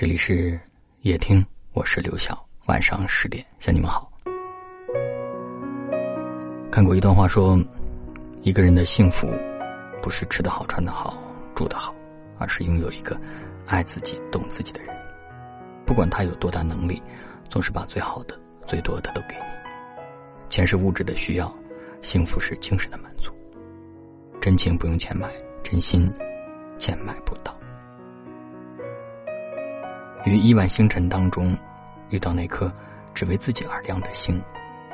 这里是夜听，我是刘晓。晚上十点向你们好。看过一段话，说一个人的幸福，不是吃得好、穿得好、住得好，而是拥有一个爱自己、懂自己的人。不管他有多大能力，总是把最好的、最多的都给你。钱是物质的需要，幸福是精神的满足。真情不用钱买，真心钱买不到。于亿万星辰当中，遇到那颗只为自己而亮的星；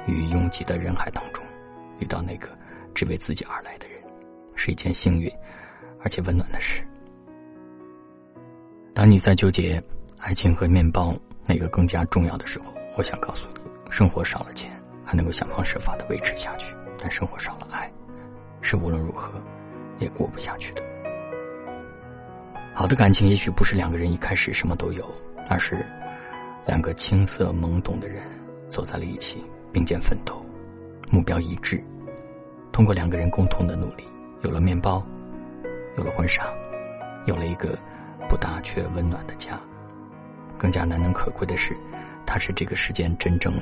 于拥挤的人海当中，遇到那个只为自己而来的人，是一件幸运而且温暖的事。当你在纠结爱情和面包哪个更加重要的时候，我想告诉你：生活少了钱还能够想方设法的维持下去，但生活少了爱，是无论如何也过不下去的。好的感情也许不是两个人一开始什么都有，而是两个青涩懵懂的人走在了一起，并肩奋斗，目标一致。通过两个人共同的努力，有了面包，有了婚纱，有了一个不大却温暖的家。更加难能可贵的是，他是这个世间真正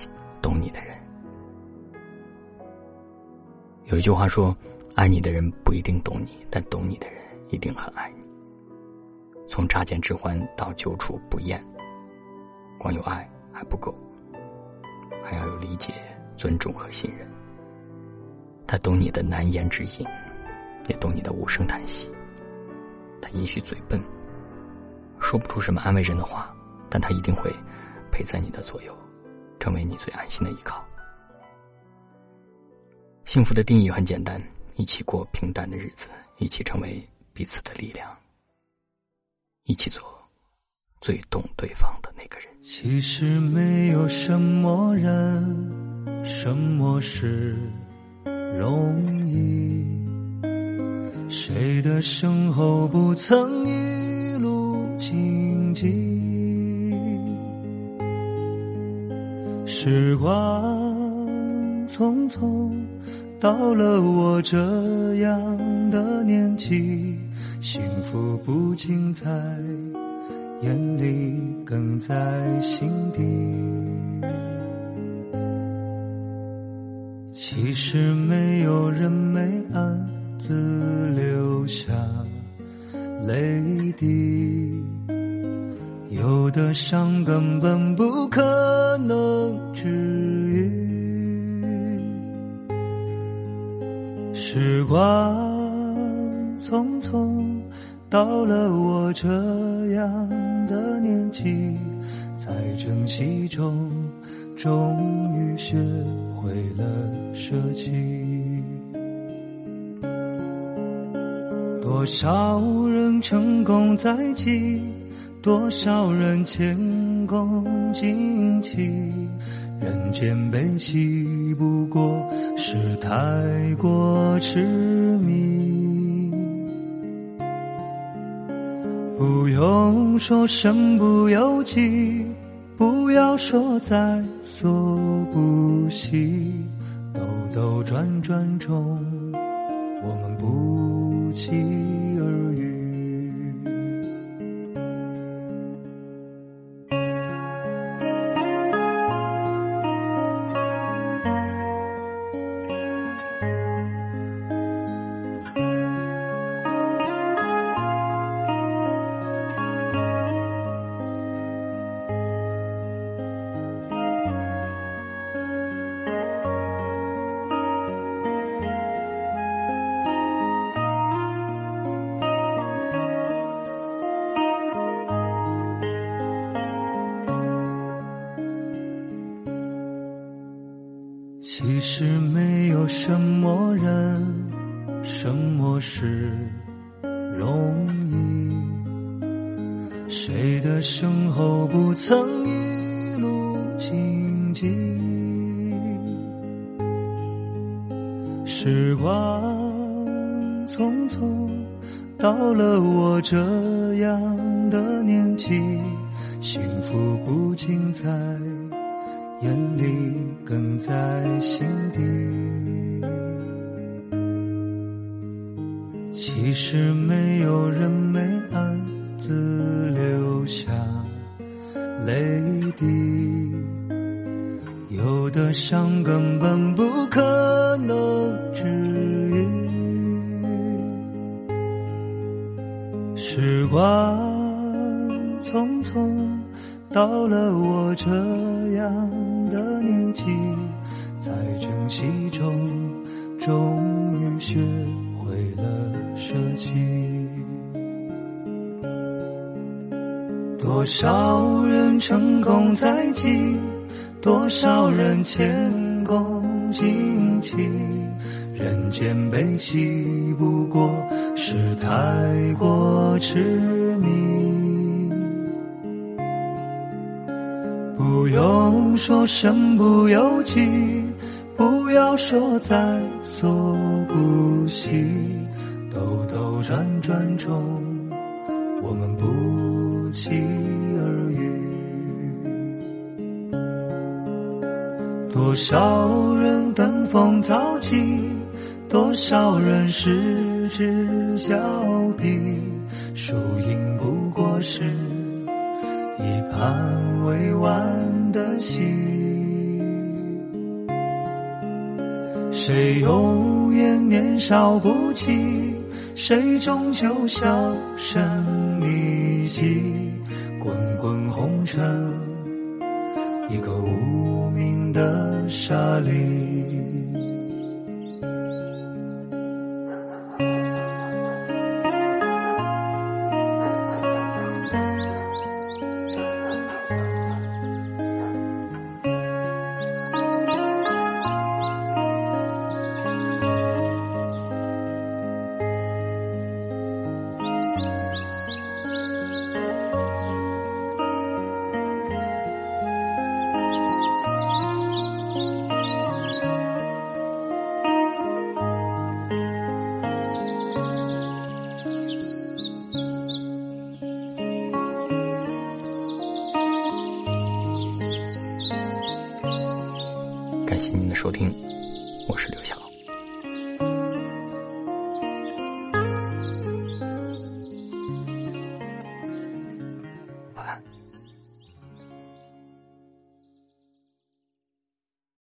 懂你的人。有一句话说：“爱你的人不一定懂你，但懂你的人一定很爱你。”从乍见之欢到久处不厌，光有爱还不够，还要有理解、尊重和信任。他懂你的难言之隐，也懂你的无声叹息。他也许嘴笨，说不出什么安慰人的话，但他一定会陪在你的左右，成为你最安心的依靠。幸福的定义很简单：一起过平淡的日子，一起成为彼此的力量。一起做最懂对方的那个人。其实没有什么人、什么事容易，谁的身后不曾一路荆棘？时光匆匆，到了我这样的年纪。幸福不仅在眼里，更在心底。其实没有人没暗自流下泪滴，有的伤根本不可能治愈。时光。匆匆到了我这样的年纪，在珍惜中，终于学会了舍弃。多少人成功在即，多少人前功尽弃，人间悲喜不过是太过痴迷。不用说身不由己，不要说在所不惜，兜兜转转中，我们不弃。其实没有什么人、什么事容易，谁的身后不曾一路荆棘？时光匆匆，到了我这样的年纪，幸福不仅在。眼里更在心底，其实没有人没暗自留下泪滴。有的伤根本不可能治愈。时光匆匆，到了我这样的年纪，在珍惜中，终于学会了舍弃。多少人成功在即，多少人前功尽弃。人间悲喜，不过是太过痴迷。不用说身不由己，不要说在所不惜。兜兜转转中，我们不期而遇。多少人登峰造极，多少人失之交臂，输赢不过是一盘未完的棋。谁永远年少不羁，谁终究销声匿迹。滚滚红尘，一个无名的沙砾。收听，我是刘晓。